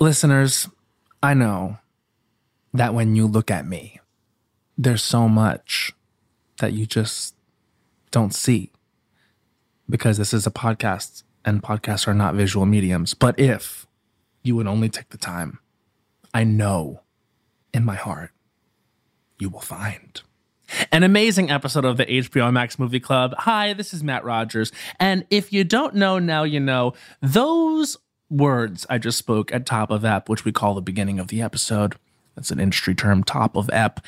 Listeners, I know that when you look at me, there's so much that you just don't see because this is a podcast and podcasts are not visual mediums. But if you would only take the time, I know in my heart you will find an amazing episode of the HBO Max Movie Club. Hi, this is Matt Rogers. And if you don't know, now you know, those words I just spoke at top of ep, which we call the beginning of the episode, that's an industry term, top of ep.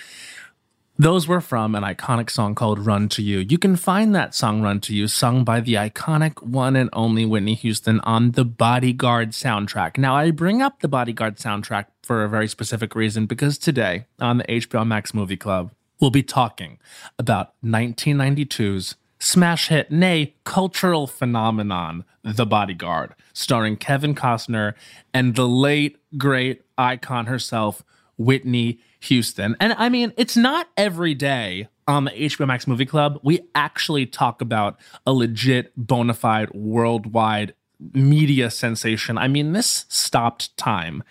Those were from an iconic song called Run to You. You can find that song Run to You sung by the iconic one and only Whitney Houston on the Bodyguard soundtrack. Now, I bring up the Bodyguard soundtrack for a very specific reason because today on the HBO Max Movie Club, we'll be talking about 1992's smash hit, nay, cultural phenomenon, The Bodyguard, starring Kevin Costner and the late, great icon herself, Whitney Houston. And I mean, it's not every day on the HBO Max Movie Club we actually talk about a legit, bona fide, worldwide media sensation. I mean, this stopped time.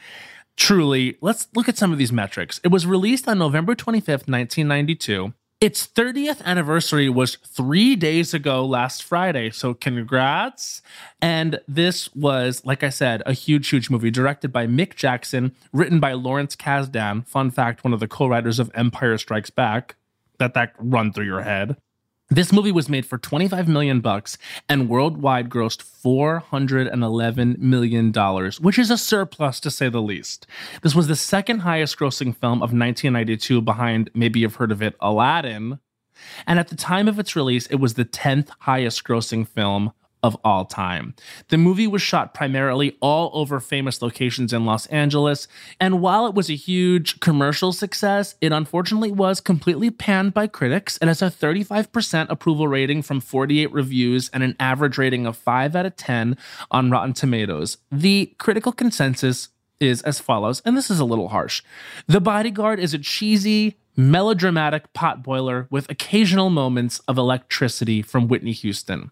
Truly, let's look at some of these metrics. It was released on November 25th, 1992. Its 30th anniversary was three days ago last Friday. So, congrats. And this was, like I said, a huge, huge movie directed by Mick Jackson, written by Lawrence Kasdan. Fun fact one of the co writers of Empire Strikes Back. Let that run through your head. This movie was made for 25 million bucks and worldwide grossed 411 million dollars, which is a surplus to say the least. This was the second highest grossing film of 1992 behind maybe you've heard of it Aladdin. And at the time of its release, it was the 10th highest grossing film of all time. The movie was shot primarily all over famous locations in Los Angeles, and while it was a huge commercial success, it unfortunately was completely panned by critics and has a 35% approval rating from 48 reviews and an average rating of 5 out of 10 on Rotten Tomatoes. The critical consensus is as follows, and this is a little harsh. The Bodyguard is a cheesy, melodramatic potboiler with occasional moments of electricity from Whitney Houston.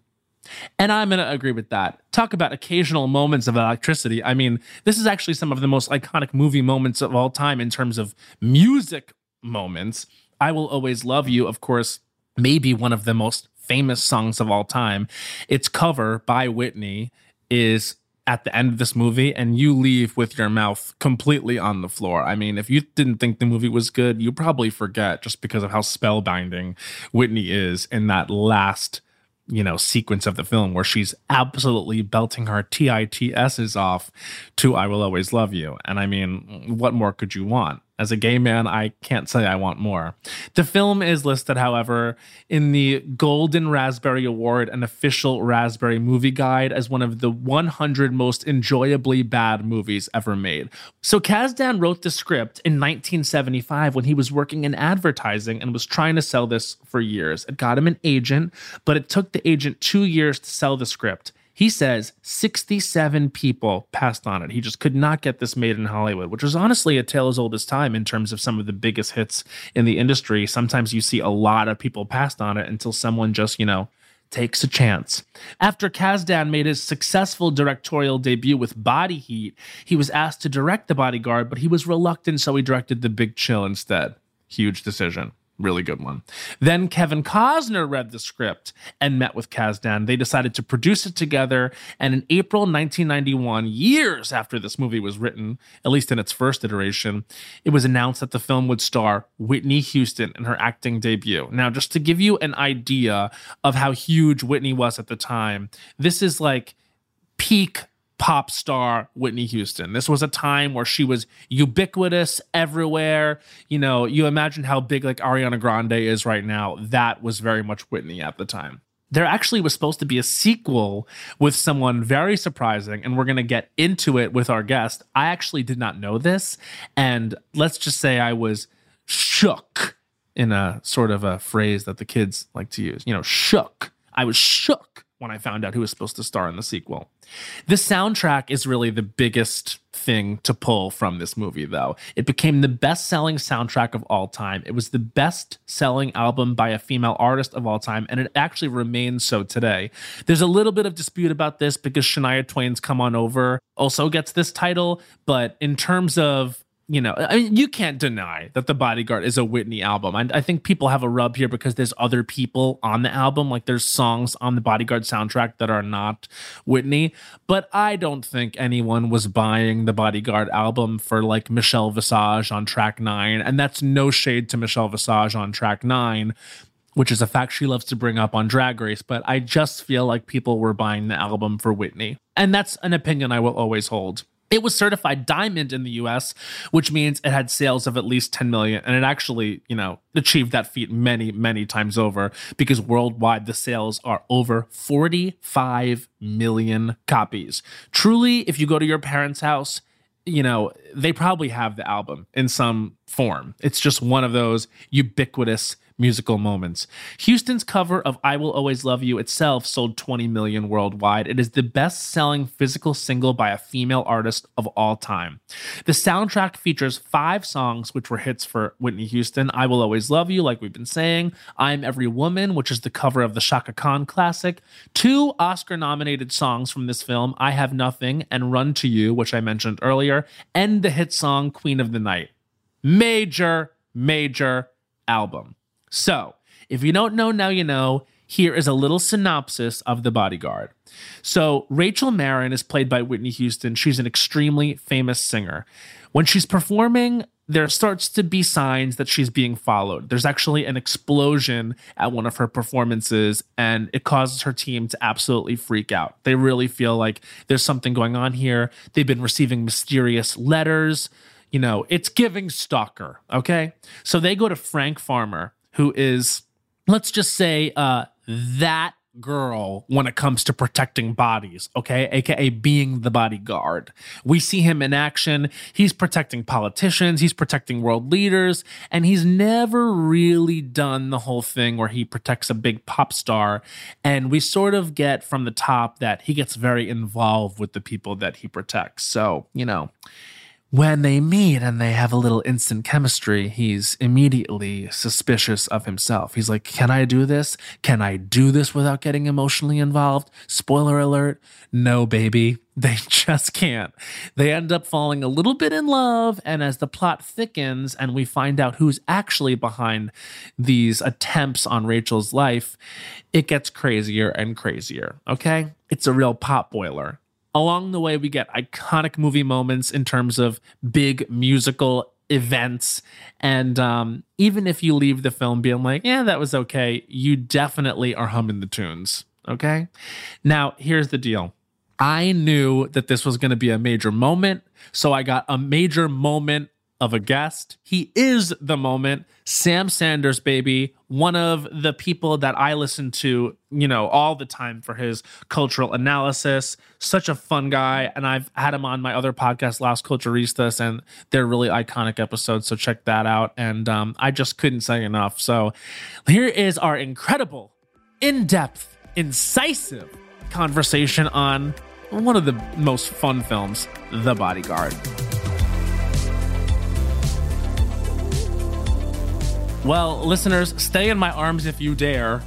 And I'm going to agree with that. Talk about occasional moments of electricity. I mean, this is actually some of the most iconic movie moments of all time in terms of music moments. I Will Always Love You, of course, maybe one of the most famous songs of all time. Its cover by Whitney is at the end of this movie and you leave with your mouth completely on the floor. I mean, if you didn't think the movie was good, you probably forget just because of how spellbinding Whitney is in that last you know sequence of the film where she's absolutely belting her tits's off to i will always love you. And i mean what more could you want as a gay man, I can't say I want more. The film is listed, however, in the Golden Raspberry Award and official Raspberry Movie Guide as one of the 100 most enjoyably bad movies ever made. So Kasdan wrote the script in 1975 when he was working in advertising and was trying to sell this for years. It got him an agent, but it took the agent two years to sell the script. He says 67 people passed on it. He just could not get this made in Hollywood, which was honestly a tale as old as time in terms of some of the biggest hits in the industry. Sometimes you see a lot of people passed on it until someone just, you know, takes a chance. After Kasdan made his successful directorial debut with Body Heat, he was asked to direct The Bodyguard, but he was reluctant, so he directed The Big Chill instead. Huge decision Really good one. Then Kevin Costner read the script and met with Kasdan. They decided to produce it together. And in April 1991, years after this movie was written, at least in its first iteration, it was announced that the film would star Whitney Houston in her acting debut. Now, just to give you an idea of how huge Whitney was at the time, this is like peak pop star Whitney Houston. This was a time where she was ubiquitous everywhere. You know, you imagine how big like Ariana Grande is right now. That was very much Whitney at the time. There actually was supposed to be a sequel with someone very surprising, and we're going to get into it with our guest. I actually did not know this. And let's just say I was shook in a sort of a phrase that the kids like to use. You know, shook. I was shook when I found out who was supposed to star in the sequel. The soundtrack is really the biggest thing to pull from this movie, though. It became the best selling soundtrack of all time. It was the best selling album by a female artist of all time, and it actually remains so today. There's a little bit of dispute about this because Shania Twain's Come On Over also gets this title, but in terms of you know, I mean, you can't deny that The Bodyguard is a Whitney album. And I think people have a rub here because there's other people on the album. Like there's songs on the Bodyguard soundtrack that are not Whitney. But I don't think anyone was buying the Bodyguard album for like Michelle Visage on track nine. And that's no shade to Michelle Visage on track nine which is a fact she loves to bring up on Drag Race, but I just feel like people were buying the album for Whitney. And that's an opinion I will always hold. It was certified diamond in the US, which means it had sales of at least 10 million. And it actually, you know, achieved that feat many, many times over because worldwide the sales are over 45 million copies. Truly, if you go to your parents' house, you know, they probably have the album in some form. It's just one of those ubiquitous musical moments. Houston's cover of I Will Always Love You itself sold 20 million worldwide. It is the best selling physical single by a female artist of all time. The soundtrack features five songs which were hits for Whitney Houston I Will Always Love You, like we've been saying, I'm Every Woman, which is the cover of the Chaka Khan classic, two Oscar nominated songs from this film, I Have Nothing and Run to You, which I mentioned earlier, and the hit song Queen of the Night. Major, major album. So, if you don't know, now you know. Here is a little synopsis of The Bodyguard. So, Rachel Marron is played by Whitney Houston. She's an extremely famous singer. When she's performing, there starts to be signs that she's being followed. There's actually an explosion at one of her performances, and it causes her team to absolutely freak out. They really feel like there's something going on here. They've been receiving mysterious letters. You know, it's giving stalker. Okay. So they go to Frank Farmer, who is, let's just say, uh, that girl when it comes to protecting bodies, okay? AKA being the bodyguard. We see him in action. He's protecting politicians, he's protecting world leaders, and he's never really done the whole thing where he protects a big pop star. And we sort of get from the top that he gets very involved with the people that he protects. So, you know, when they meet and they have a little instant chemistry, he's immediately suspicious of himself. He's like, Can I do this? Can I do this without getting emotionally involved? Spoiler alert no, baby. They just can't. They end up falling a little bit in love, and as the plot thickens and we find out who's actually behind these attempts on Rachel's life, it gets crazier and crazier. Okay? It's a real pot boiler along the way, we get iconic movie moments in terms of big musical events. And um, even if you leave the film being like, yeah, that was okay, you definitely are humming the tunes. Okay. Now, here's the deal I knew that this was going to be a major moment. So I got a major moment of a guest. He is the moment. Sam Sanders, baby, one of the people that I listen to, you know, all the time for his cultural analysis. Such a fun guy. And I've had him on my other podcast, Las Culturistas, and they're really iconic episodes. So check that out. And um, I just couldn't say enough. So here is our incredible, in depth, incisive conversation on one of the most fun films, The Bodyguard. Well, listeners, stay in my arms if you dare.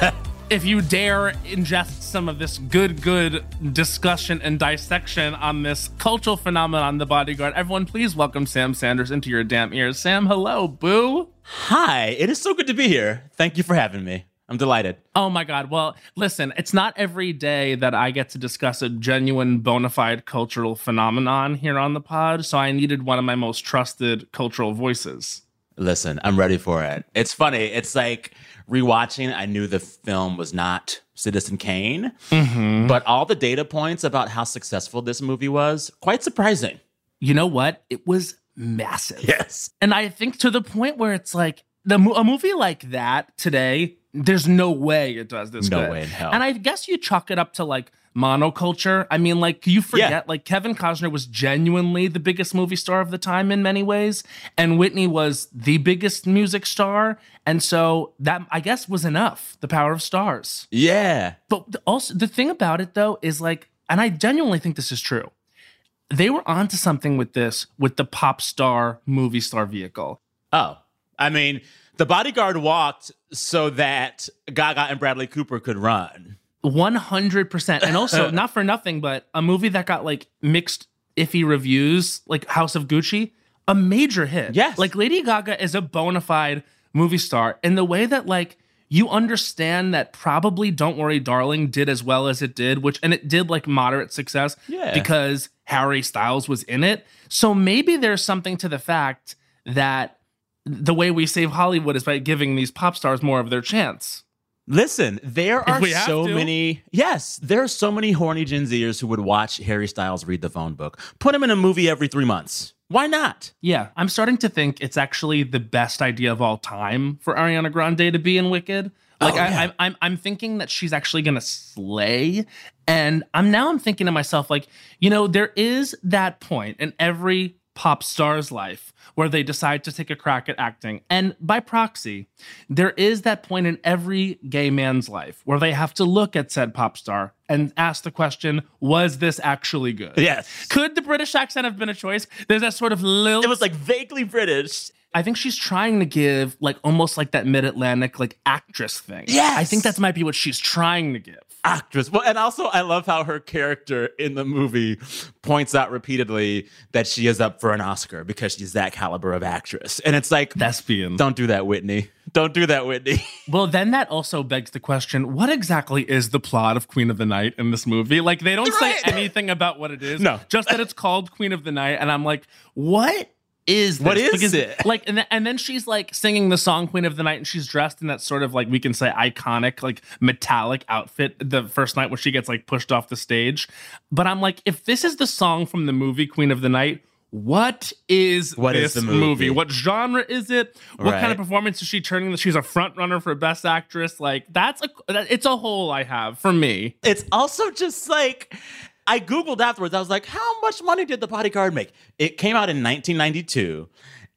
if you dare ingest some of this good, good discussion and dissection on this cultural phenomenon, The Bodyguard, everyone, please welcome Sam Sanders into your damn ears. Sam, hello, boo. Hi, it is so good to be here. Thank you for having me. I'm delighted. Oh my God. Well, listen, it's not every day that I get to discuss a genuine, bona fide cultural phenomenon here on the pod. So I needed one of my most trusted cultural voices. Listen, I'm ready for it. It's funny. It's like rewatching, I knew the film was not Citizen Kane, Mm-hmm. but all the data points about how successful this movie was, quite surprising. You know what? It was massive. Yes. And I think to the point where it's like the a movie like that today, there's no way it does this No good. way in hell. And I guess you chalk it up to like monoculture. I mean, like you forget, Yeah. like Kevin Costner was genuinely the biggest movie star of the time in many ways, and Whitney was the biggest music star, and so that I guess was enough. The power of stars. Yeah. But also, the thing about it though is like, and I genuinely think this is true. They were onto something with this, with the pop star movie star vehicle. Oh, I mean, the bodyguard walked so that Gaga and Bradley Cooper could run. 100%. And also, not for nothing, but a movie that got like mixed, iffy reviews, like House of Gucci, a major hit. Yes. Like Lady Gaga is a bona fide movie star in the way that, like, you understand that probably Don't Worry Darling did as well as it did, which, and it did like moderate success Yeah. because Harry Styles was in it. So maybe there's something to the fact that the way we save Hollywood is by giving these pop stars more of their chance. Listen, there are so to. many. Yes, there are so many horny Gen Zers who would watch Harry Styles read the phone book. Put him in a movie every three months. Why not? Yeah, I'm starting to think it's actually the best idea of all time for Ariana Grande to be in Wicked. Oh, like Oh, yeah. I'm, I'm, I'm thinking that she's actually gonna slay, and I'm now I'm thinking to myself like, you know, there is that point in every pop star's life where they decide to take a crack at acting, and by proxy, there is that point in every gay man's life where they have to look at said pop star and ask the question, was this actually good? Yes. Could the British accent have been a choice? There's that sort of lilt. It was like vaguely British. I think she's trying to give like almost like that mid Atlantic like actress thing. Yes. I think that might be what she's trying to give. Actress. Well, and also I love how her character in the movie points out repeatedly that she is up for an Oscar because she's that caliber of actress. And it's like, Thespian. don't do that, Whitney. Don't do that, Whitney. Well, then that also begs the question: What exactly is the plot of Queen of the Night in this movie? Like, they don't say anything about what it is. No. just that it's called Queen of the Night, and I'm like, what is this? What is Because, it? Like, and, th- and then she's like singing the song Queen of the Night, and she's dressed in that sort of like we can say iconic, like metallic outfit. The first night when she gets like pushed off the stage, but I'm like, if this is the song from the movie Queen of the Night. What is What is this the movie? What genre is it? What kind of performance is she turning? She's a front runner for best actress. Like that's a that- it's a hole I have for me. It's also just like I googled afterwards. I was like, how much money did the bodyguard make? It came out in 1992.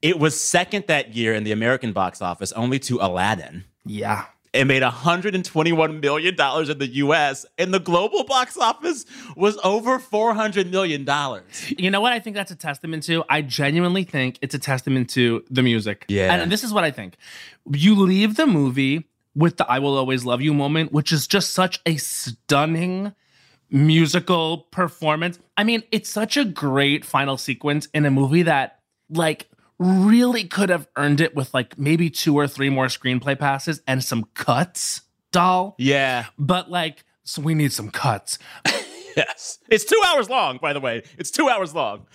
It was second that year in the American box office, only to Aladdin. Yeah. It made 121 million dollars in the U.S. and the global box office was over 400 million dollars. You know what I think that's a testament to? I genuinely think it's a testament to the music. Yeah. And this is what I think. You leave the movie with the I will always love you moment, which is just such a stunning musical performance. I mean, it's such a great final sequence in a movie that like really could have earned it with like maybe two or three more screenplay passes and some cuts, doll. Yeah. But like, so we need some cuts. Yes. It's two hours long, by the way. It's two hours long.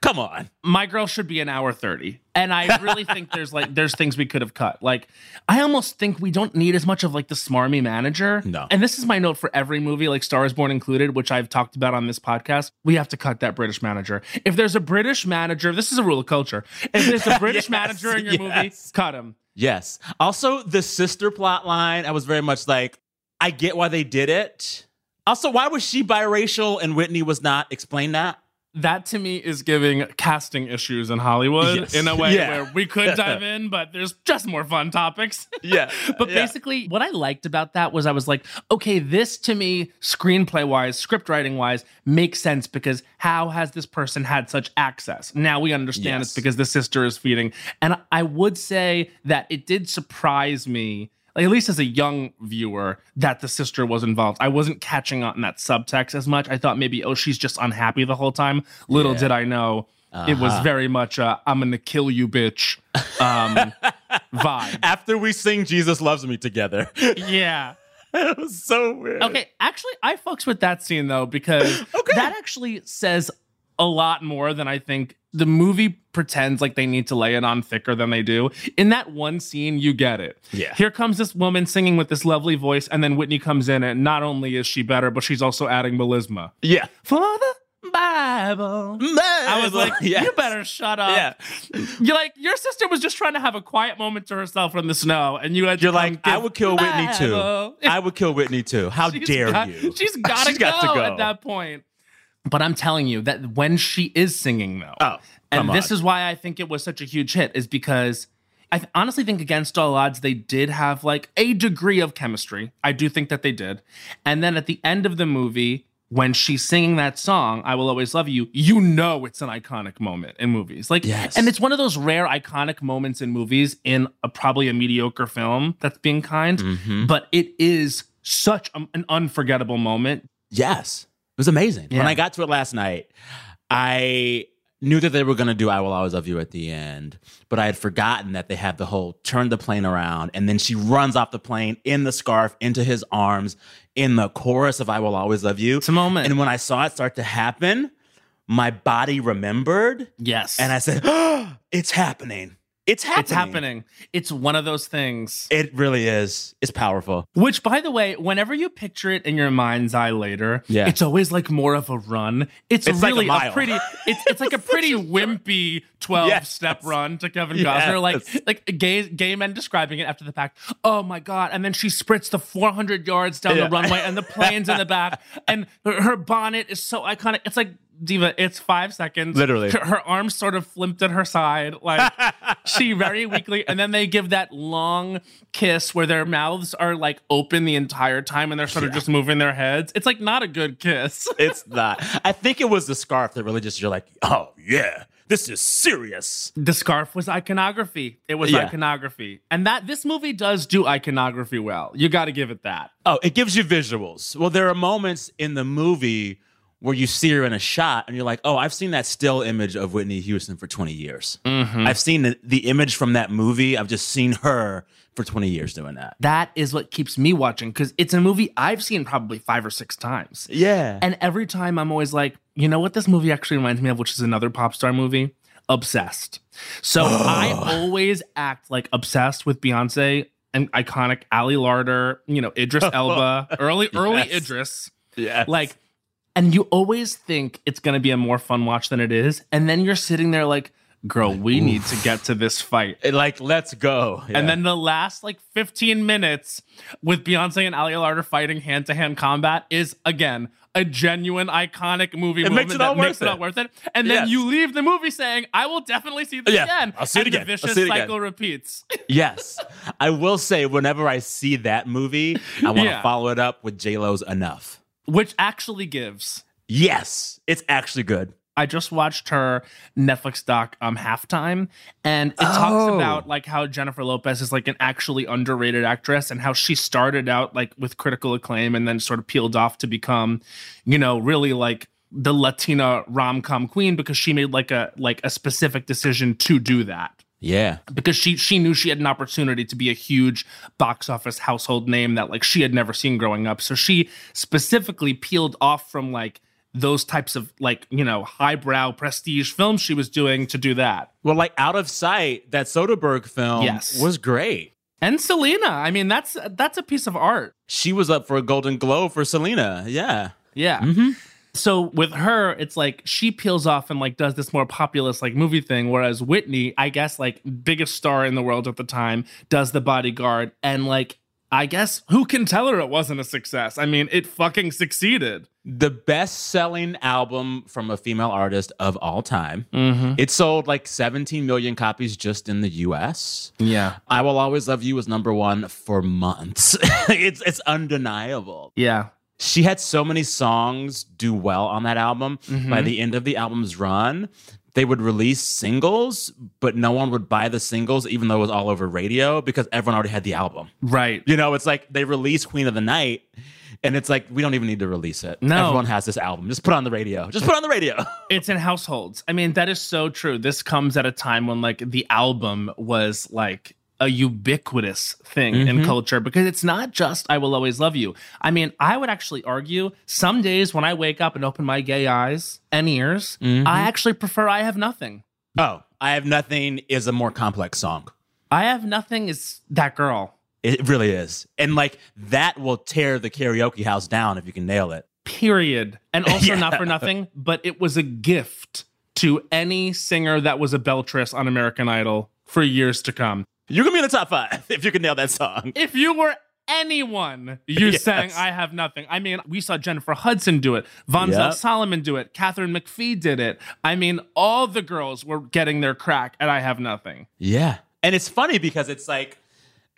Come on. my girl should be an hour 30 and i really think there's like there's things we could have cut like i almost think we don't need as much of like the smarmy manager No. and this is my note for every movie like star is born included which i've talked about on this podcast we have to cut that british manager if there's a british manager this is a rule of culture if there's a british Yes, manager in your movie yes. cut him Yes. Also, the sister plot line, I was very much like, I get why they did it. Also, why was she biracial and Whitney was not? Explain that. that to me is giving casting issues in hollywood Yes. in a way Yeah. where we could dive in but there's just more fun topics Yeah. But Yeah. basically, what I liked about that was I was like, okay, this to me, screenplay wise, script writing wise, makes sense because how has this person had such access? Now we understand Yes. it's because the sister is feeding. And I would say that it did surprise me. Like at least as a young viewer, that the sister was involved. I wasn't catching on that subtext as much. I thought maybe, oh, she's just unhappy the whole time. Little Yeah. did I know. It was Uh-huh. very much a I'm gonna kill you, bitch um, vibe. After we sing Jesus Loves Me together. Yeah. it was so weird. Okay, actually, I fucks with that scene though because that actually says a lot more than I think the movie pretends like they need to lay it on thicker than they do. In that one scene, you get it. Yeah. Here comes this woman singing with this lovely voice, and then Whitney comes in, and not only is she better, but she's also adding melisma. Yeah. For the Bible. I was like, Yes. you better shut up. Yeah. You're like, your sister was just trying to have a quiet moment to herself in the snow, and you had You're like, I would kill Whitney too. I would kill Whitney too. How She's dare got- you? She's got to She's got to go go. at that point. But I'm telling you that when she is singing, though, Oh, and come this is why I think it was such a huge hit, is because I th- honestly think against all odds they did have like a degree of chemistry. I do think that they did. And then at the end of the movie, when she's singing that song, "I Will Always Love You," you know it's an iconic moment in movies. Like, Yes. and it's one of those rare iconic moments in movies in a probably a mediocre film. That's being kind, Mhm. but it is such a- an unforgettable moment. Yes. It was amazing. When I got to it last night, I knew that they were going to do I Will Always Love You at the end, but I had forgotten that they had the whole turn the plane around and then she runs off the plane in the scarf into his arms in the chorus of I Will Always Love You. It's a moment. And when I saw it start to happen, my body remembered Yes. and I said, oh, It's happening. It's happening. it's happening. It's one of those things. It really is. It's powerful. Which, by the way, whenever you picture it in your mind's eye later, Yeah. it's always like more of a run. It's, It's like a really mile. pretty. It's it's like a pretty wimpy twelve Yes. step run to Kevin Yes. Costner. Like like gay gay men describing it after the fact. Oh my god! And then she sprints the four hundred yards down Yeah. the runway, and the plane's in the back, and her, her bonnet is so iconic. It's like. Diva, it's five seconds. Literally. her, her arms sort of flipped at her side, like she very weakly, and then they give that long kiss where their mouths are like open the entire time and they're sort of just moving their heads. It's like not a good kiss. It's not. I think it was the scarf that really just, you're like, oh, yeah, this is serious. The scarf was iconography. It was Yeah. iconography, and that this movie does do iconography well. You got to give it that. Oh, it gives you visuals. Well, there are moments in the movie where you see her in a shot and you're like, oh, I've seen that still image of Whitney Houston for 20 years. Mm-hmm. I've seen the, the image from that movie. I've just seen her for 20 years doing that. That is what keeps me watching because it's a movie I've seen probably five or six times. Yeah. And every time I'm always like, you know what this movie actually reminds me of, which is another pop star movie? Obsessed. So I always act like obsessed with Beyonce and iconic Ali Larter, you know, Idris Elba, early, early Yes. Idris. yeah. Like, and you always think it's gonna be a more fun watch than it is. And then you're sitting there like, girl, we need to get to this fight. like, let's go. Yeah. And then the last like 15 minutes with Beyonce and Ali Larter fighting hand to hand combat is again a genuine iconic movie It moment makes it that all makes worth it it. worth it. And then Yes. you leave the movie saying, I will definitely see this Yeah, again. I'll see it and again. The vicious see it again. cycle repeats. yes. I will say, whenever I see that movie, I want to Yeah. follow it up with J-Lo's Enough. Which actually gives. Yes. It's actually good. I just watched her Netflix doc um halftime and it talks Oh. about like how Jennifer Lopez is like an actually underrated actress and how she started out like with critical acclaim and then sort of peeled off to become you know really like the Latina rom-com queen because she made like a like a specific decision to do that Yeah. because she she knew she had an opportunity to be a huge box office household name that like she had never seen growing up. So she specifically peeled off from like those types of like, you know, highbrow prestige films she was doing to do that. Well, like Out of Sight, that Soderbergh film Yes. was great. And Selena, I mean, that's that's a piece of art. She was up for a Golden Globe for Selena. Yeah. Yeah. Mm-hmm. So with her, it's like she peels off and like does this more populist like movie thing, whereas Whitney, I guess like biggest star in the world at the time, does the bodyguard and like I guess who can tell her it wasn't a success? I mean, it fucking succeeded. The best selling album from a female artist of all time. Mm-hmm. It sold like 17 million copies just in the US. Yeah. I Will Always Love You was number one for months. it's, it's undeniable. Yeah. She had so many songs do well on that album. Mm-hmm. By the end of the album's run, they would release singles, but no one would buy the singles, even though it was all over radio because everyone already had the album. Right. You know, it's like they release Queen of the Night, and it's like we don't even need to release it. No. everyone has this album. Just put it on the radio. Just put it on the radio. It's in households. I mean, that is so true. This comes at a time when like the album was like a ubiquitous thing in mm-hmm. culture because it's not just I will always love you. I mean, I would actually argue some days when I wake up and open my gay eyes and ears, I mm-hmm. actually prefer I have nothing. oh, I have nothing is a more complex song. I have nothing is that girl. It really is, and like that will tear the karaoke house down if you can nail it. Period. And also not for nothing, but it was a gift to any singer that was a beltress on American Idol for years to come. You're gonna be in the top five if you can nail that song. if you were anyone, you Yes. sang I Have Nothing. I mean, we saw Jennifer Hudson do it, Von Yep. Solomon do it, Katharine McPhee did it. I mean, all the girls were getting their crack at I Have Nothing. Yeah. And it's funny because it's like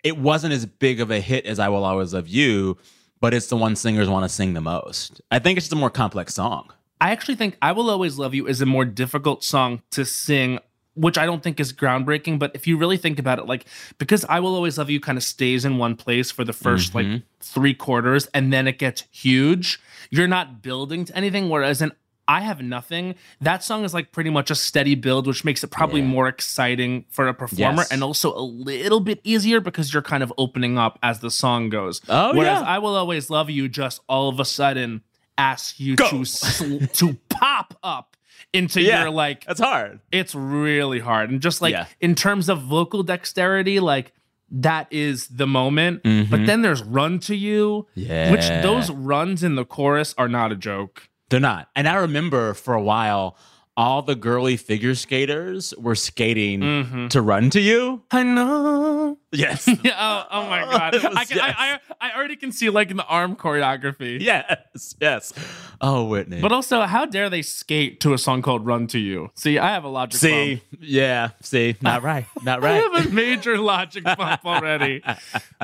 it wasn't as big of a hit as I Will Always Love You, but it's the one singers want to sing the most. I think it's just a more complex song. I actually think I Will Always Love You is a more difficult song to sing, which I don't think is groundbreaking. But if you really think about it, like, because I Will Always Love You kind of stays in one place for the 1st like mm-hmm. three quarters and then it gets huge, you're not building to anything. Whereas in I Have Nothing, that song is like pretty much a steady build, which makes it probably Yeah. more exciting for a performer Yes. and also a little bit easier because you're kind of opening up as the song goes. Oh, Whereas yeah. I Will Always Love You just all of a sudden asks you Go. to sl- to pop up into Yeah. your like That's hard. it's really hard and just like Yeah. in terms of vocal dexterity like that is the moment but then there's run to you yeah. which Mm-hmm. Those runs in the chorus are not a joke They're not. And I remember for a while, all the girly figure skaters were skating mm-hmm. to run to you. i know Yes. yeah, oh, oh my god was- I, can, yes. I, I, I already can see like in the arm choreography yes. Yes. Oh, Whitney. but also how dare they skate to a song called run to you see i have a logic bump. see, yeah, see, not right. Not right. I have a major logic bump already.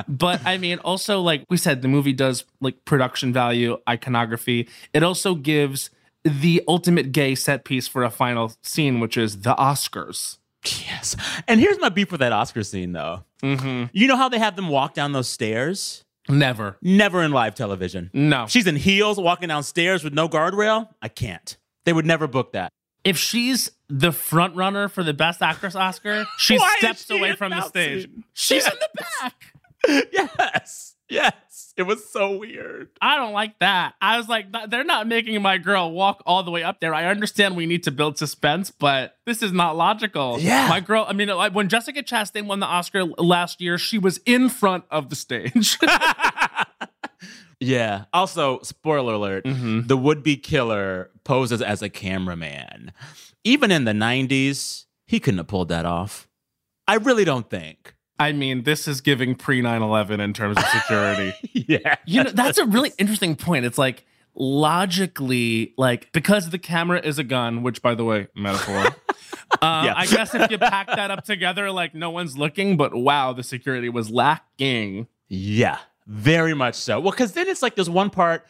But I mean, also, like we said, the movie does like production value, iconography. It also gives the ultimate gay set piece for a final scene, which is the Oscars. Yes. And here's my beef with that Oscar scene, though. Mm-hmm. You know how they have them walk down those stairs? Never. Never in live television. No. She's in heels walking downstairs with no guardrail. I can't. They would never book that. if she's the front runner for the best actress Oscar, she steps she away from the stage. She's in the back. yes. Yes. It was so weird. I don't like that. I was like, they're not making my girl walk all the way up there. I understand we need to build suspense, but this is not logical. Yeah. My girl, I mean, when Jessica Chastain won the Oscar last year, she was in front of the stage. Yeah. Also, spoiler alert mm-hmm. the would be killer poses as a cameraman. Even in the 90s, he couldn't have pulled that off. I really don't think. I mean, this is giving pre 9 11 in terms of security. Yeah. you know, that's a really interesting point. It's like, logically, like, because the camera is a gun, which, by the way, metaphor. Uh, Yeah. I guess if you pack that up together, like no one's looking, but wow, the security was lacking. Yeah, very much so. Well, because then it's like there's one part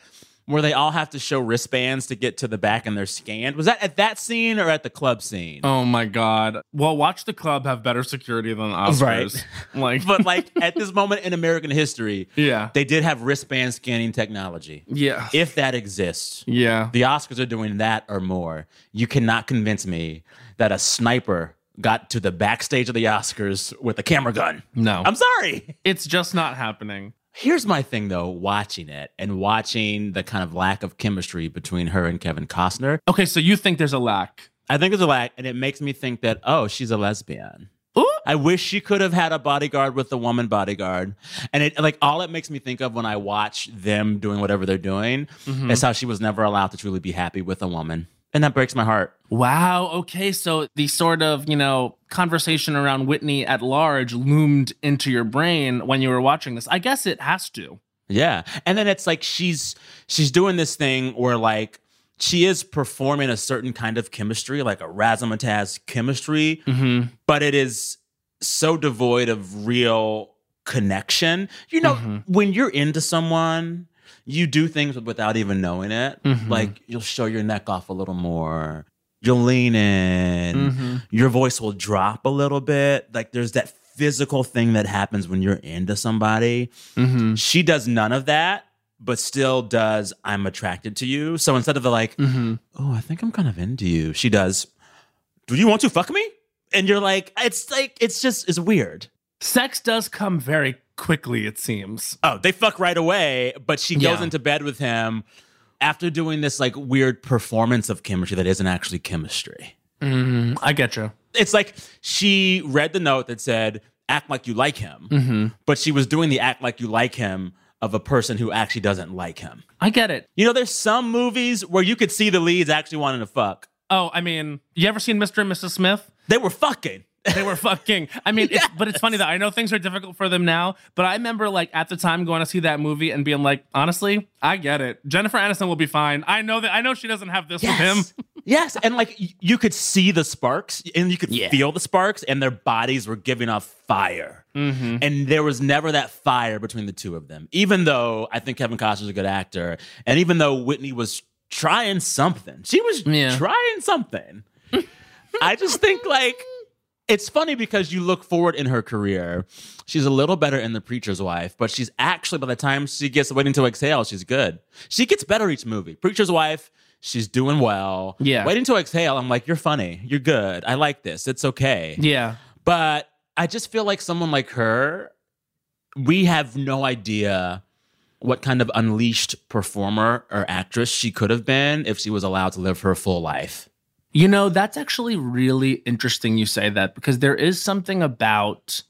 where they all have to show wristbands to get to the back and they're scanned. Was that at that scene or at the club scene? Oh my god. Well, watch the club have better security than the Oscars. Like, But like at this moment in American history, yeah, they did have wristband scanning technology. yeah, If that exists, yeah. the Oscars are doing that or more. You cannot convince me that a sniper got to the backstage of the Oscars with a camera gun. No, I'm sorry. it's just not happening. Here's my thing though, watching it and watching the kind of lack of chemistry between her and Kevin Costner. Okay, so you think there's a lack? I think there's a lack, and it makes me think that, oh, she's a lesbian. Ooh. I wish she could have had a bodyguard with a woman bodyguard. And it like all it makes me think of when I watch them doing whatever they're doing mm-hmm. is how she was never allowed to truly be happy with a woman. And that breaks my heart. Wow. Okay, so the sort of you know conversation around Whitney at large loomed into your brain when you were watching this. I guess it has to. Yeah. And then it's like she's she's doing this thing where like she is performing a certain kind of chemistry, like a razzmatazz chemistry, Mm-hmm. but it is so devoid of real connection. You know, when you're into someone, you do things without even knowing it. Mhm. Like you'll show your neck off a little more. you'll lean in, mm-hmm. your voice will drop a little bit. Like there's that physical thing that happens when you're into somebody. Mm-hmm. She does none of that, but still does I'm attracted to you. So instead of the like, mm-hmm. oh, I think I'm kind of into you, she does, do you want to fuck me? And you're like, it's like, it's just, it's weird. Sex does come very quickly, it seems. Oh, they fuck right away, but she goes Yeah. into bed with him after doing this like weird performance of chemistry that isn't actually chemistry. Mm-hmm. I get you. It's like she read the note that said, act like you like him, mm-hmm. but she was doing the act like you like him of a person who actually doesn't like him. I get it. You know, there's some movies where you could see the leads actually wanting to fuck. Oh, I mean, you ever seen Mr. and Mrs. Smith? They were fucking. They were fucking. I mean, it's, but it's funny that I know things are difficult for them now. But I remember, like at the time, going to see that movie and being like, honestly, I get it. Jennifer Aniston will be fine. I know that. I know she doesn't have this with him. yes, and like you could see the sparks and you could Yeah. feel the sparks, and their bodies were giving off fire. Mm-hmm. And there was never that fire between the two of them, even though I think Kevin Costner's a good actor. And even though Whitney was trying something, she was Yeah. trying something. I just think like it's funny because you look forward in her career. She's a little better in The Preacher's Wife, but she's actually, by the time she gets Waiting to Exhale, she's good. She gets better each movie. Preacher's Wife, she's doing well. Yeah. Waiting to Exhale, I'm like, you're funny. You're good. I like this. It's okay. Yeah. But I just feel like someone like her, we have no idea what kind of unleashed performer or actress she could have been if she was allowed to live her full life. You know, that's actually really interesting you say that because there is something about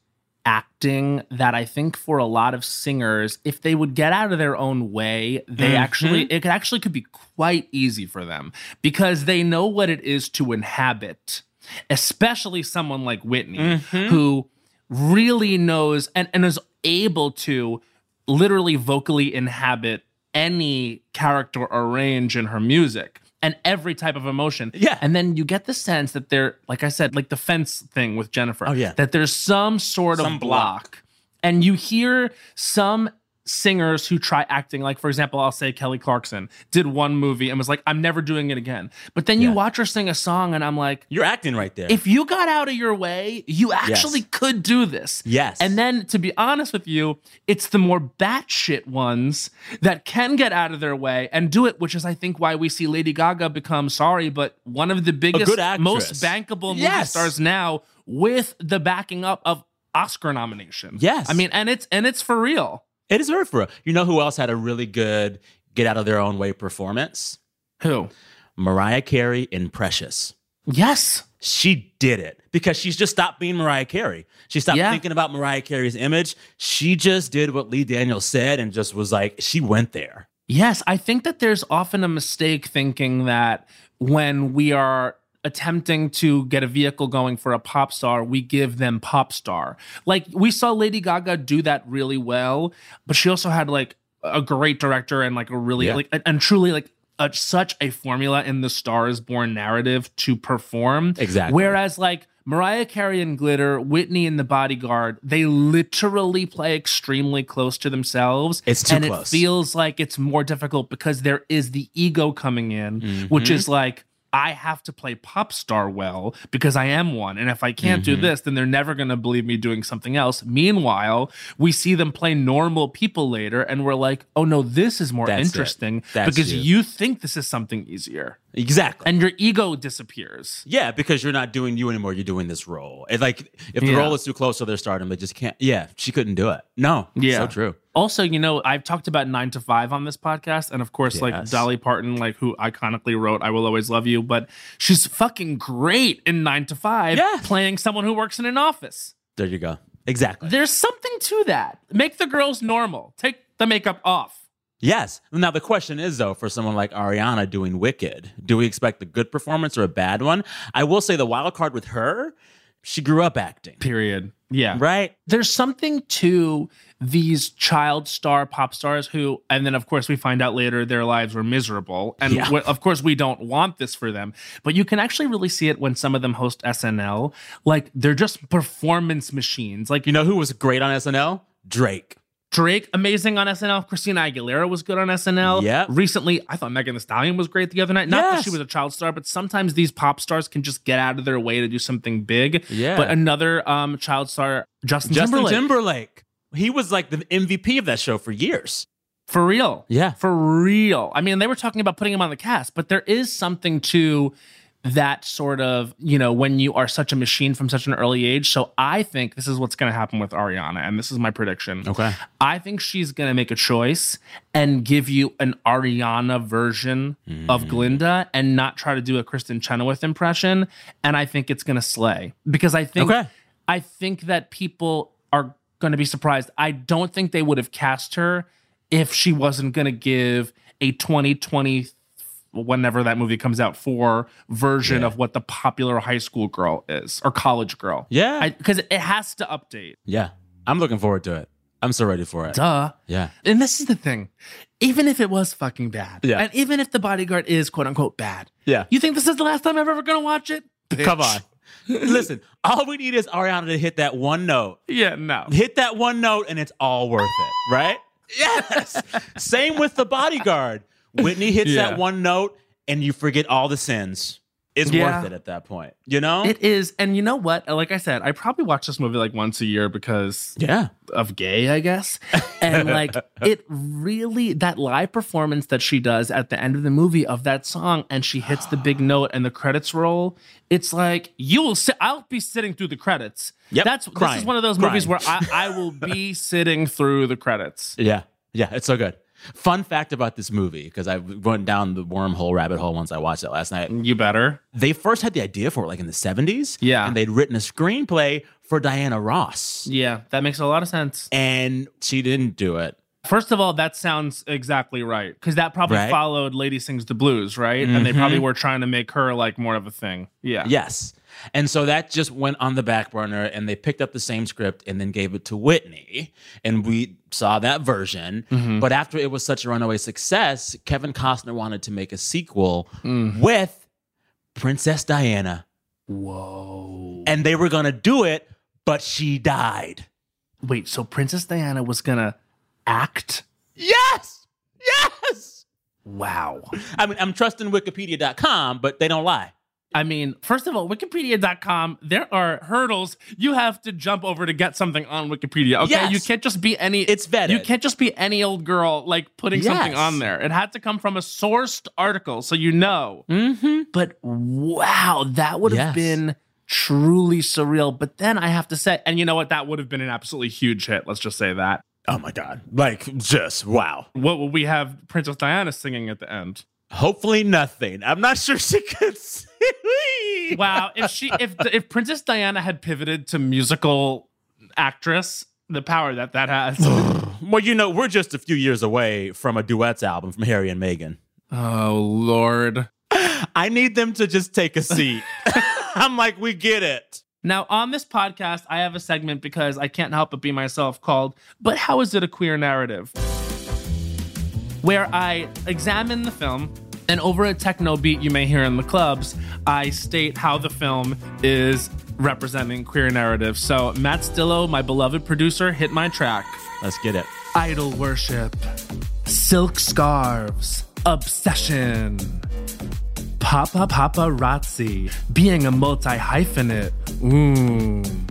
acting that I think for a lot of singers, if they would get out of their own way, they mm-hmm. actually, it could actually could be quite easy for them because they know what it is to inhabit, especially someone like Whitney mm-hmm. who really knows and, and is able to literally vocally inhabit any character or range in her music and every type of emotion. Yeah. And then you get the sense that they're, like I said, like the fence thing with Jennifer. Oh, yeah. That there's some sort Some of block. block. And you hear some singers who try acting, like for example, I'll say Kelly Clarkson did one movie and was like, I'm never doing it again. But then you Yeah. watch her sing a song and I'm like, You're acting right there. if you got out of your way, you actually could do this. Yes. And then, to be honest with you, it's the more batshit ones that can get out of their way and do it, which is, I think, why we see Lady Gaga become sorry, but one of the biggest, most bankable movie Yes. stars now with the backing up of Oscar nomination. Yes. I mean, and it's and it's for real. It is very for real. You know who else had a really good get out of their own way performance? Who? Mariah Carey in Precious. Yes. She did it because she's just stopped being Mariah Carey. She stopped Yeah. thinking about Mariah Carey's image. She just did what Lee Daniels said and just was like, she went there. Yes, I think that there's often a mistake thinking that when we are attempting to get a vehicle going for a pop star, we give them pop star. Like we saw Lady Gaga do that really well, but she also had like a great director and like a really Yeah. like and truly like a, such a formula in the Star is Born narrative to perform. Exactly. Whereas like Mariah Carey and Glitter, Whitney and The Bodyguard, they literally play extremely close to themselves. It's too and close. it feels like it's more difficult because there is the ego coming in, which mm-hmm. is like I have to play pop star well because I am one. And if I can't do mm-hmm. this, then they're never going to believe me doing something else. Meanwhile, we see them play normal people later and we're like, oh no, this is more That's interesting because you. you think this is something easier Exactly. and your ego disappears. yeah, because you're not doing you anymore. You're doing this role. It's like if the Yeah. role is too close to their stardom, they just can't. Yeah, she couldn't do it. No. Yeah. So true. Also, you know, I've talked about nine to five on this podcast, and of course, like Dolly Parton, like who iconically wrote "I Will Always Love You," but she's fucking great in nine to five, Yeah. playing someone who works in an office. There you go. Exactly. There's something to that. Make the girls normal. Take the makeup off. Yes. Now the question is though, for someone like Ariana doing Wicked, do we expect a good performance or a bad one? I will say the wild card with her, she grew up acting. Period. Yeah. Right? There's something to these child star pop stars who, and then of course we find out later their lives were miserable. And Yeah. wh- of course we don't want this for them, but you can actually really see it when some of them host SNL. Like they're just performance machines. Like, You know who was great on SNL? Drake. Drake, amazing on SNL. Christina Aguilera was good on SNL. Yeah. Recently, I thought Megan Thee Stallion was great the other night. Not that she was a child star, but sometimes these pop stars can just get out of their way to do something big. Yeah. But another um, child star, Justin, Justin Timberlake. Timberlake. He was like the MVP of that show for years. For real. Yeah. For real. I mean, they were talking about putting him on the cast, but there is something to that sort of, you know, when you are such a machine from such an early age. So I think this is what's going to happen with Ariana, and this is my prediction. Okay. I think she's going to make a choice and give you an Ariana version of Mm. Glinda and not try to do a Kristin Chenoweth impression. And I think it's going to slay because I think Okay. I think that people are going to be surprised. I don't think they would have cast her if she wasn't going to give a 2020 whenever that movie comes out for version Yeah. of what the popular high school girl is or college girl. Yeah. Because it has to update. Yeah. I'm looking forward to it. I'm so ready for it. Duh. Yeah. And this is the thing. Even if it was fucking bad, Yeah. and even if the bodyguard is quote unquote bad, Yeah. you think this is the last time I'm ever gonna watch it? Come on. Listen, all we need is Ariana to hit that one note. Yeah, no. Hit that one note and it's all worth it, right? Yes. Same with the bodyguard. Whitney hits Yeah. that one note and you forget all the sins. It's Yeah. worth it at that point. You know? It is, and you know what? Like I said, I probably watch this movie like once a year because yeah. of gay, I guess. And like it really that live performance that she does at the end of the movie of that song and she hits the big note and the credits roll. It's like you will sit I'll be sitting through the credits. Yep, That's this is one of those movies where I, I will be sitting through the credits. Yeah. Yeah. It's so good. Fun fact about this movie, because I went down the wormhole rabbit hole once I watched it last night. You better. They first had the idea for it like in the 70s. Yeah. And they'd written a screenplay for Diana Ross. Yeah, that makes a lot of sense. And she didn't do it. First of all, that sounds exactly right because that probably Right. followed Lady Sings the Blues, right? And they probably mm-hmm. were trying to make her like more of a thing. Yeah. Yes. And so that just went on the back burner and they picked up the same script and then gave it to Whitney. And we saw that version. Mm-hmm. But after it was such a runaway success, Kevin Costner wanted to make a sequel mm. with Princess Diana. Whoa. And they were going to do it, but she died. Wait, so Princess Diana was gonna act? Yes. Yes. Wow. I mean, I'm trusting Wikipedia.com, but they don't lie. I mean, first of all, Wikipedia.com, there are hurdles you have to jump over to get something on Wikipedia. Okay. Yes. You can't just be any It's vetted. You can't just be any old girl like putting something on there. It had to come from a sourced article, so you know. Mm-hmm. But wow, that would have Yes. been truly surreal. But then I have to say, and you know what? That would have been an absolutely huge hit. Let's just say that. Oh my God. Like, just wow. What will we have Princess Diana singing at the end? Hopefully, nothing. I'm not sure she could sing. Wow, if she if if Princess Diana had pivoted to musical actress, the power that that has. Well, you know, we're just a few years away from a duets album from Harry and Meghan. oh Lord. I need them to just take a seat. I'm like, we get it. Now, on this podcast, I have a segment because I can't help but be myself called, But How Is It a Queer Narrative? Where I examine the film, and over a techno beat you may hear in the clubs, I state how the film is representing queer narrative. So, Matt Stillo, my beloved producer, hit my track. Let's get it. Idol worship, silk scarves, obsession, papa paparazzi, being a multi hyphenate. Ooh. Mm.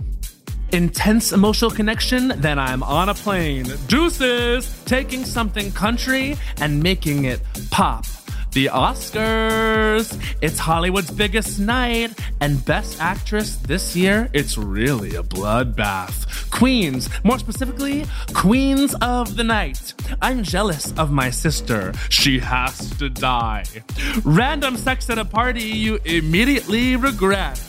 Intense emotional connection, then I'm on a plane. Deuces, taking something country and making it pop. The Oscars! It's Hollywood's biggest night, and Best Actress this year, it's really a bloodbath. Queens, more specifically, Queens of the Night. I'm jealous of my sister. She has to die. Random sex at a party you immediately regret.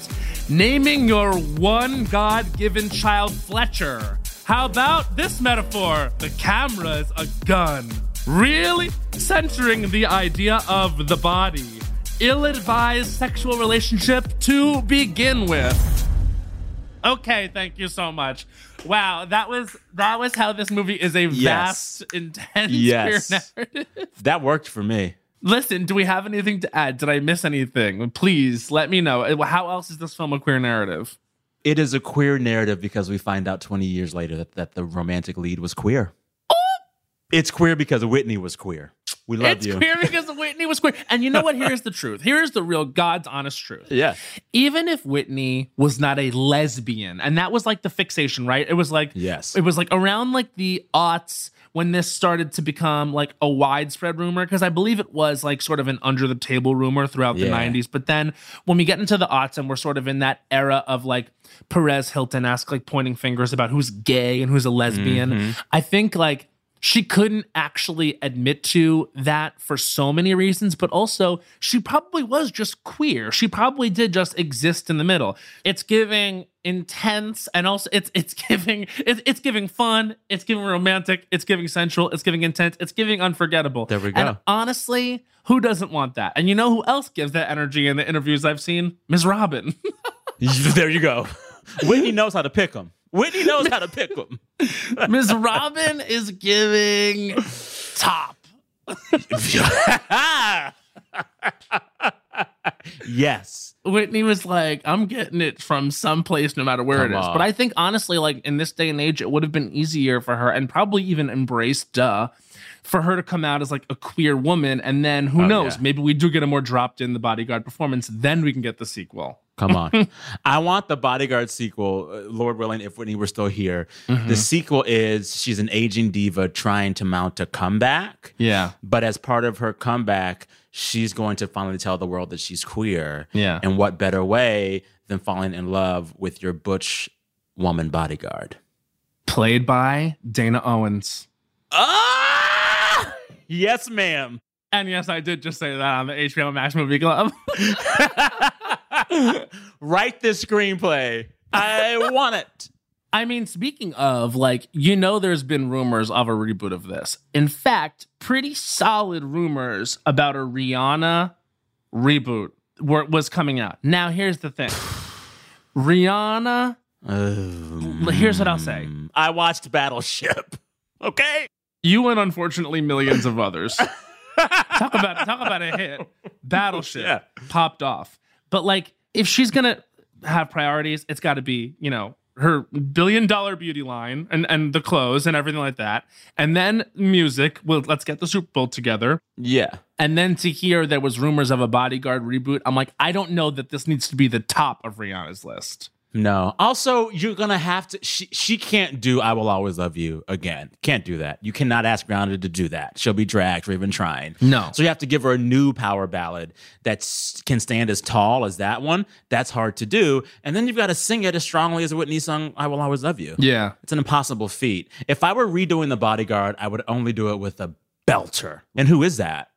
Naming your one God given child Fletcher. How about this metaphor? The camera's a gun. Really? Censoring the idea of the body. Ill advised sexual relationship to begin with. Okay, thank you so much. Wow, that was that was how this movie is a Yes. vast, intense Yes. queer narrative. That worked for me. Listen, do we have anything to add? Did I miss anything? Please let me know. Uh, how else is this film a queer narrative? It is a queer narrative because we find out 20 years later that, that the romantic lead was queer. It's queer because Whitney was queer. We love it's you. It's queer because Whitney was queer. And you know what? Here's the truth. Here's the real God's honest truth. Yeah. Even if Whitney was not a lesbian, and that was like the fixation, right? It was like Yes. it was like around like the aughts when this started to become like a widespread rumor because I believe it was like sort of an under the table rumor throughout the Yeah. 90s. But then when we get into the aughts and we're sort of in that era of like Perez Hilton esque, like pointing fingers about who's gay and who's a lesbian, Mm-hmm. I think like she couldn't actually admit to that for so many reasons, but also she probably was just queer. She probably did just exist in the middle. It's giving intense and also it's it's giving it's, it's giving fun, it's giving romantic, it's giving sensual, it's giving intense, it's giving unforgettable. There we And go. honestly, who doesn't want that? And you know who else gives that energy in the interviews I've seen? Ms. Robyn. there you go. Whitney knows how to pick them. Whitney knows how to pick them. Ms. Robyn is giving top. yes. Whitney was like, I'm getting it from someplace no matter where Come it is. on. But I think honestly, like in this day and age, it would have been easier for her and probably even embraced duh for her to come out as like a queer woman. And then who Oh, knows? yeah. Maybe we do get a more dropped in the bodyguard performance. Then we can get the sequel. Come on. I want the Bodyguard sequel, uh, Lord willing, if Whitney were still here. Mm-hmm. The sequel is she's an aging diva trying to mount a comeback. Yeah. But as part of her comeback, she's going to finally tell the world that she's queer. Yeah. And what better way than falling in love with your butch woman bodyguard? Played by Dana Owens. Ah! Yes, ma'am. And yes, I did just say that on the HBO Max Movie Club. Write this screenplay. I want it. I mean, speaking of, like, you know, there's been rumors of a reboot of this. In fact, pretty solid rumors about a Rihanna reboot were, was coming out. Now, here's the thing Rihanna, oh. here's what I'll say. I watched Battleship. Okay. You and unfortunately millions of others. talk about talk about a hit. Battleship Yeah. popped off. But like if she's gonna have priorities, it's gotta be, you know, her billion dollar beauty line and, and the clothes and everything like that. And then music. Well, let's get the Super Bowl together. Yeah. And then to hear there was rumors of a bodyguard reboot, I'm like, I don't know that this needs to be the top of Rihanna's list. No. Also, you're gonna have to. She she can't do "I Will Always Love You" again. Can't do that. You cannot ask Grounded to do that. She'll be dragged for even trying. No. So you have to give her a new power ballad that can stand as tall as that one. That's hard to do. And then you've got to sing it as strongly as Whitney sung "I Will Always Love You." Yeah. It's an impossible feat. If I were redoing The Bodyguard, I would only do it with a belter. And who is that?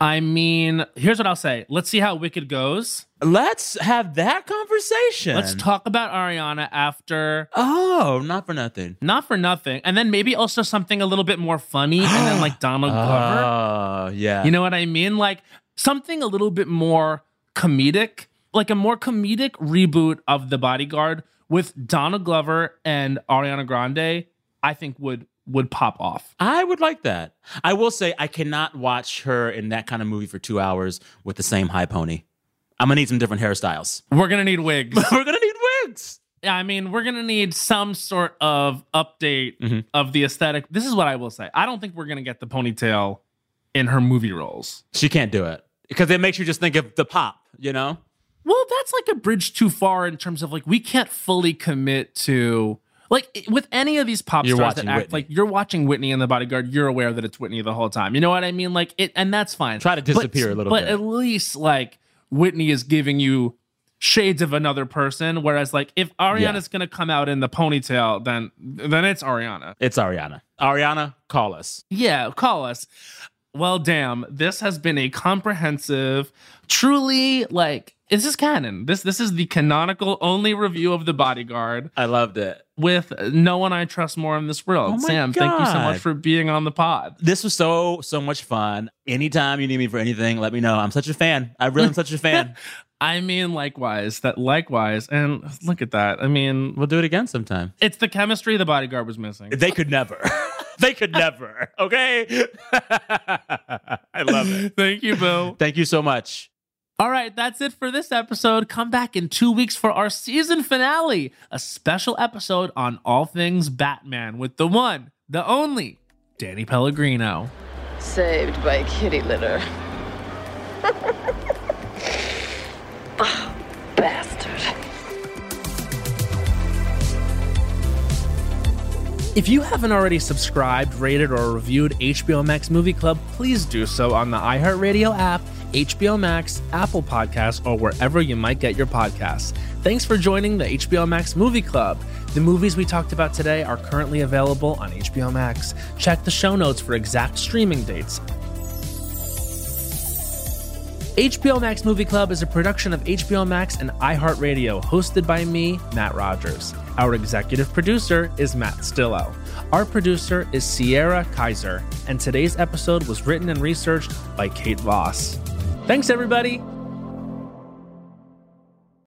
I mean, here's what I'll say. Let's see how Wicked goes. Let's have that conversation. Let's talk about Ariana after Oh, not for nothing. not for nothing, and then maybe also something a little bit more funny, and then like Donald Glover. Oh, yeah. You know what I mean? Like something a little bit more comedic, like a more comedic reboot of The Bodyguard with Donald Glover and Ariana Grande. I think would would pop off. I would like that. I will say I cannot watch her in that kind of movie for two hours with the same high pony. I'm gonna need some different hairstyles. We're gonna need wigs. We're gonna need wigs. Yeah, I mean, we're gonna need some sort of update Mm-hmm. of the aesthetic. This is what I will say. I don't think we're gonna get the ponytail in her movie roles. She can't do it because it makes you just think of the pop. You know? Well, that's like a bridge too far in terms of like we can't fully commit to like with any of these pop You're stars that act Whitney. like you're watching Whitney in the bodyguard, you're aware that it's Whitney the whole time. You know what I mean? Like it and that's fine. Try to But- disappear a little bit. but bit. at least like Whitney is giving you shades of another person. Whereas like if Ariana's gonna come out in the ponytail, then then it's Ariana. It's Ariana. Ariana, call us. Yeah, call us. Well, damn, this has been a comprehensive, truly like this is canon. This this is the canonical only review of the bodyguard I loved it. with no one I trust more in this world. Oh Sam, thank you so much for being on the pod. This was so so much fun. Anytime you need me for anything, let me know. I'm such a fan. I really am such a fan. I mean, likewise, that likewise, and look at that. I mean, We'll do it again sometime. it's the chemistry the bodyguard was missing. They could never. they could never. Okay. I love it. Thank you, Bill. Thank you so much. All right, that's it for this episode. Come back in two weeks for our season finale, a special episode on all things Batman with the one, the only Danny Pellegrino. Saved by kitty litter. oh, bastard. If you haven't already subscribed, rated, or reviewed HBO Max Movie Club, please do so on the iHeartRadio app, HBO Max, Apple Podcasts, or wherever you might get your podcasts. Thanks for joining the HBO Max Movie Club. The movies we talked about today are currently available on HBO Max. Check the show notes for exact streaming dates. HBO Max Movie Club is a production of HBO Max and iHeartRadio, hosted by me, Matt Rogers. Our executive producer is Matt Stillo. Our producer is Sierra Kaiser, and today's episode was written and researched by Kate Voss. Thanks, everybody.